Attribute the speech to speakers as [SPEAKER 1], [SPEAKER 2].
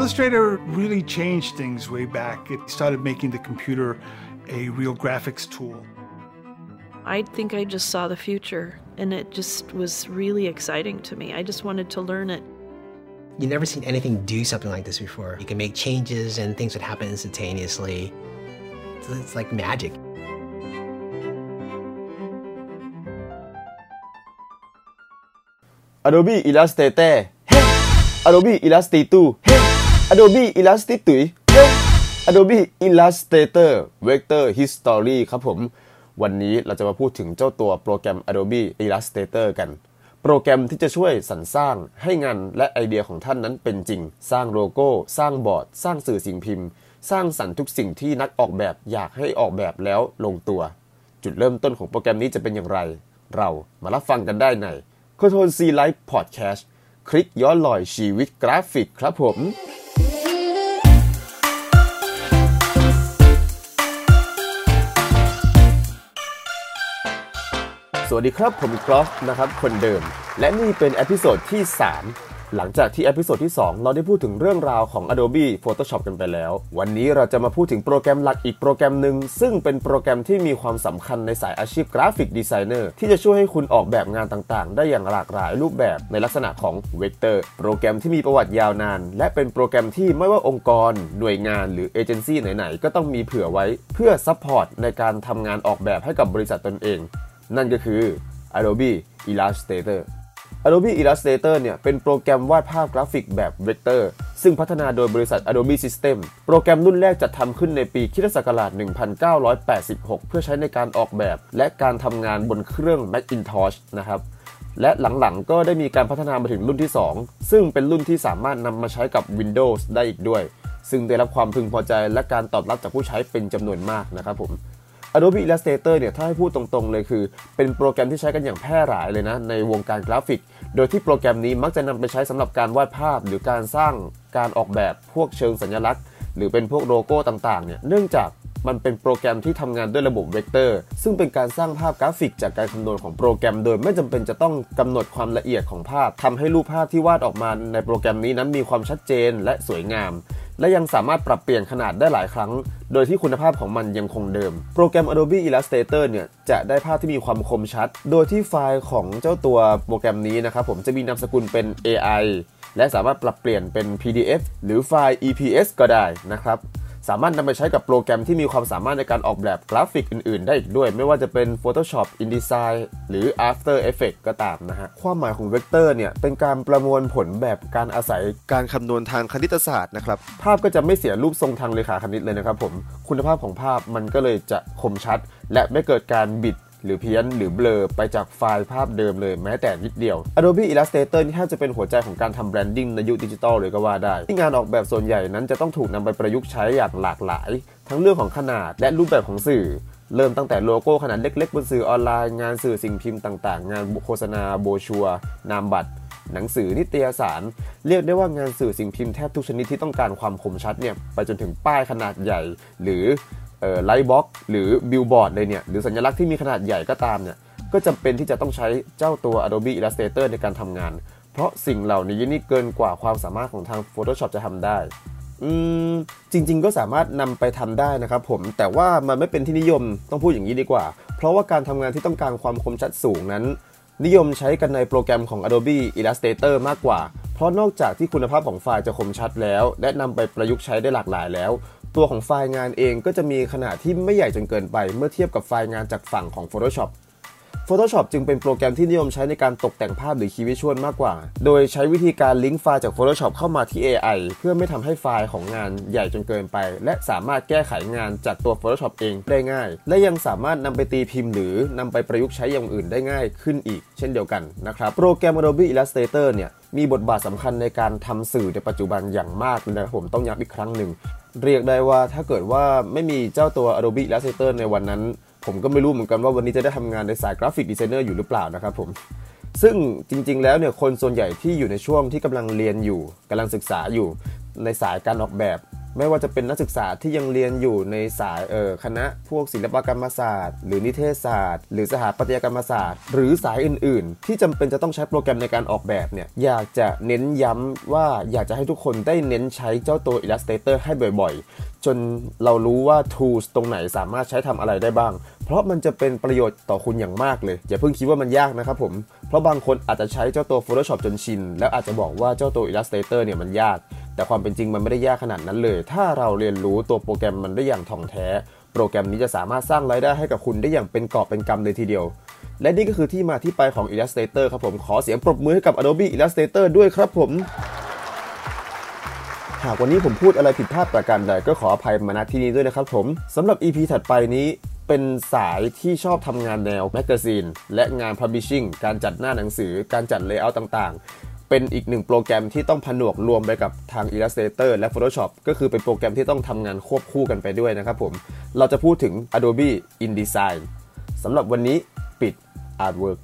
[SPEAKER 1] Illustrator really changed things way back. It started making the computer a real graphics tool.
[SPEAKER 2] I think I just saw the future, and it just was really exciting to me. I just wanted to learn it.
[SPEAKER 3] You've never seen anything do something like this before. You can make changes, and things would happen instantaneously. It's like magic.
[SPEAKER 4] Adobe Illustrator. Hey! Adobe Illustrator Adobe Illustrator เฮ้ Adobe Illustrator Vector History ครับผม วันนี้เราจะมาพูดถึงเจ้าตัวโปรแกรม Adobe Illustrator กัน โปรแกรมที่จะช่วยสรรสร้างให้งานและไอเดียของท่านนั้นเป็นจริง สร้างโลโก้ สร้างบอร์ด สร้างสื่อสิ่งพิมพ์ สร้างสรรค์ทุกสิ่งที่นักออกแบบอยากให้ออกแบบแล้วลงตัว จุดเริ่มต้นของโปรแกรมนี้จะเป็นอย่างไร เรามารับฟังกันได้ใน c o n t r o l C Live Podcast คลิกย้อนลอยชีวิตกราฟิกครับผม สวัสดีครับ ผมกรอฟนะครับ คนเดิม และนี่เป็น episode ที่ 3 หลังจากที่ episode ที่ 2 เราได้พูดถึงเรื่องราวของ Adobe Photoshop กันไปแล้ว วันนี้เราจะมาพูดถึงโปรแกรมหลักอีกโปรแกรมหนึ่ง ซึ่งเป็นโปรแกรมที่มีความสำคัญในสายอาชีพ graphic designer ที่จะช่วยให้คุณออกแบบงานต่างๆ ได้อย่างหลากหลายรูปแบบในลักษณะของเวกเตอร์โปรแกรมที่มีประวัติยาวนาน และเป็นโปรแกรมที่ไม่ว่าองค์กร หน่วยงานหรือเอเจนซี่ไหนๆก็ต้องมีเผื่อไว้ เพื่อ support ในการทำงานออกแบบให้กับบริษัทตนเอง นั่นก็คือ Adobe Illustrator Adobe Illustrator เนี่ยเป็นโปรแกรมวาดภาพกราฟิกแบบเวกเตอร์ซึ่งพัฒนาโดยบริษัท Adobe System โปรแกรมรุ่นแรกจัดทำขึ้นในปีคริสตศักราช1986 เพื่อใช้ในการออกแบบ และการทำงานบนเครื่อง Macintosh นะครับและหลังๆ ก็ได้มีการพัฒนามาถึงรุ่นที่ 2 ซึ่งเป็นรุ่นที่สามารถนำมาใช้กับ Windows ได้อีกด้วย ซึ่งได้รับความพึงพอใจและการตอบรับจากผู้ใช้เป็นจำนวนมากนะครับผม Adobe Illustrator เนี่ยถ้าให้พูดตรงๆเลยคือ เป็นโปรแกรมที่ใช้กันอย่างแพร่หลายเลยนะ ในวงการกราฟิก โดยที่โปรแกรมนี้มักจะนำไปใช้สำหรับการวาดภาพ หรือการสร้างการออกแบบพวกเชิงสัญลักษณ์ หรือเป็นพวกโลโก้ต่างๆเนี่ยเนื่องจากมันเป็นโปรแกรมที่ทำงานด้วยระบบเวกเตอร์ ซึ่งเป็นการสร้างภาพกราฟิกจากการคำนวณของโปรแกรม โดยไม่จำเป็นจะต้องกำหนดความละเอียดของภาพทำให้รูปภาพที่วาดออกมาในโปรแกรมนี้นั้นมีความชัดเจนและสวยงาม และยังสามารถปรับเปลี่ยนขนาดได้หลายครั้ง โดยที่คุณภาพของมันยังคงเดิม โปรแกรม Adobe Illustrator เนี่ยจะได้ภาพที่มีความคมชัด โดยที่ไฟล์ของเจ้าตัวโปรแกรมนี้นะครับผมจะมีนามสกุลเป็น AI และสามารถปรับเปลี่ยนเป็น PDF หรือไฟล์ EPS ก็ได้นะครับ สามารถนำไปใช้กับโปรแกรมที่มีความสามารถในการออกแบบกราฟิกอื่น ๆ ได้อีกด้วย ไม่ว่าจะเป็น Photoshop InDesign หรือ After Effects ก็ตามนะฮะ ความหมายของเวกเตอร์เนี่ย เป็นการประมวลผลแบบการอาศัยการคำนวณทางคณิตศาสตร์นะครับ ภาพก็จะไม่เสียรูปทรงทางเลขาคณิตเลยนะครับผม คุณภาพของภาพมันก็เลยจะคมชัด และไม่เกิดการบิด หรือเพี้ยนหรือเบลอไปจากไฟล์ภาพเดิมเลยแม้แต่นิดเดียว Adobe Illustrator นี่แทบจะเป็นหัวใจของการทำ branding ในยุคดิจิทัลเลยก็ว่าได้ ที่งานออกแบบส่วนใหญ่นั้นจะต้องถูกนำไปประยุกต์ใช้อย่างหลากหลาย ทั้งเรื่องของขนาดและรูปแบบของสื่อเริ่มตั้งแต่โลโก้ขนาดเล็ก ๆ บนสื่อออนไลน์ งานสื่อสิ่งพิมพ์ต่างๆ งานโฆษณาโบรชัวร์นามบัตร หนังสือนิตยสาร เรียกได้ว่างานสื่อสิ่งพิมพ์แทบทุกชนิดที่ต้องการความคมชัดเนี่ยไปจนถึงป้ายขนาดใหญ่ หรือ lightbox หรือบิลบอร์ดเลยเนี่ยหรือสัญลักษณ์ที่มีขนาดใหญ่ก็ตามเนี่ยก็จำเป็นที่จะต้องใช้เจ้าตัว Adobe Illustrator ในการทำงาน เพราะสิ่งเหล่านี้นี่เกินกว่าความสามารถของทาง Photoshop จะทำได้อืมจริง ๆ ก็สามารถนำไปทำได้นะครับผมแต่ว่ามันไม่เป็นที่นิยมต้องพูดอย่างนี้ดีกว่า เพราะว่าการทำงานที่ต้องการความคมชัดสูงนั้น นิยมใช้กันในโปรแกรมของ Adobe Illustrator มากกว่า เพราะนอกจากที่คุณภาพของไฟล์จะคมชัดแล้ว และนำไปประยุกต์ใช้ได้หลากหลายแล้ว ตัวของไฟล์งานเองก็จะมีขนาดที่ไม่ใหญ่จนเกินไป เมื่อเทียบกับไฟล์งานจากฝั่งของ Photoshop Photoshop จึงเป็นโปรแกรมที่นิยมใช้ในการตกแต่งภาพหรือคีย์วิชวลมากกว่า โดยใช้วิธีการลิงก์ไฟล์จาก Photoshop เข้ามาที่ AI เพื่อไม่ทำให้ไฟล์ของงานใหญ่จนเกินไป และสามารถแก้ไขงานจากตัว Photoshop เองได้ง่าย และยังสามารถนำไปตีพิมพ์ หรือนำไปประยุกต์ใช้อย่างอื่นได้ง่ายขึ้นอีก เช่นเดียวกันนะครับโปรแกรม Adobe Illustrator เนี่ยมีบทบาทสำคัญในการทำสื่อในปัจจุบันอย่างมากเลยนะครับผมต้องย้ำอีกครั้งหนึ่งเรียกได้ว่าถ้าเกิดว่าไม่มีเจ้าตัว Adobe Illustrator ในวันนั้น ผมก็ไม่รู้เหมือนกันว่าวันนี้จะได้ทำงานในสาย graphic designer อยู่หรือเปล่านะครับผมซึ่งจริง ๆ แล้วเนี่ยคนส่วนใหญ่ที่อยู่ในช่วงที่กำลังเรียนอยู่กำลังศึกษาอยู่ในสายการออกแบบ ไม่ว่าจะเป็นนักศึกษาที่ยังเรียนอยู่ในสายเออคณะพวกศิลปกรรมศาสตร์ หรือนิเทศศาสตร์ หรือสถาปัตยกรรมศาสตร์ หรือสายอื่น ๆ ที่จำเป็นจะต้องใช้โปรแกรมในการออกแบบเนี่ยอยากจะเน้นย้ำว่าอยากจะให้ทุกคนได้เน้นใช้เจ้าตัว Illustrator ให้บ่อย ๆ จนเรารู้ว่า tools ตรงไหนสามารถใช้ทำอะไรได้บ้าง เพราะมันจะเป็นประโยชน์ต่อคุณอย่างมากเลย อย่าเพิ่งคิดว่ามันยากนะครับผมเพราะบางคนอาจจะใช้เจ้าตัว Photoshop จนชิน แล้วอาจจะบอกว่าเจ้าตัว Illustrator เนี่ยมันยาก แต่ความเป็นจริงมันไม่ได้ยากขนาดนั้นเลย ถ้าเราเรียนรู้ตัวโปรแกรมมันได้อย่างถ่องแท้ โปรแกรมนี้จะสามารถสร้างรายได้ให้กับคุณได้อย่างเป็นกอบเป็นกำเลยทีเดียว และนี่ก็คือที่มาที่ไปของ Illustrator ครับผมขอเสียงปรบมือให้กับ Adobe Illustrator ด้วยครับผมหากวันนี้ผมพูดอะไรผิดพลาดประการใดก็ขออภัยมาณที่นี้ด้วยนะครับผมสำหรับ EP ถัดไปนี้เป็นสายที่ชอบทำงานแนว magazine และงาน Publishing การจัดหน้าหนังสือการจัด layer ต่างๆ เป็นอีกหนึ่งโปรแกรมที่ต้องผนวกรวมไปกับทาง Illustrator และ Photoshop ก็คือเป็นโปรแกรมที่ต้องทำงานควบคู่กันไปด้วยนะครับผม เราจะพูดถึง Adobe InDesign สำหรับวันนี้ปิด Artwork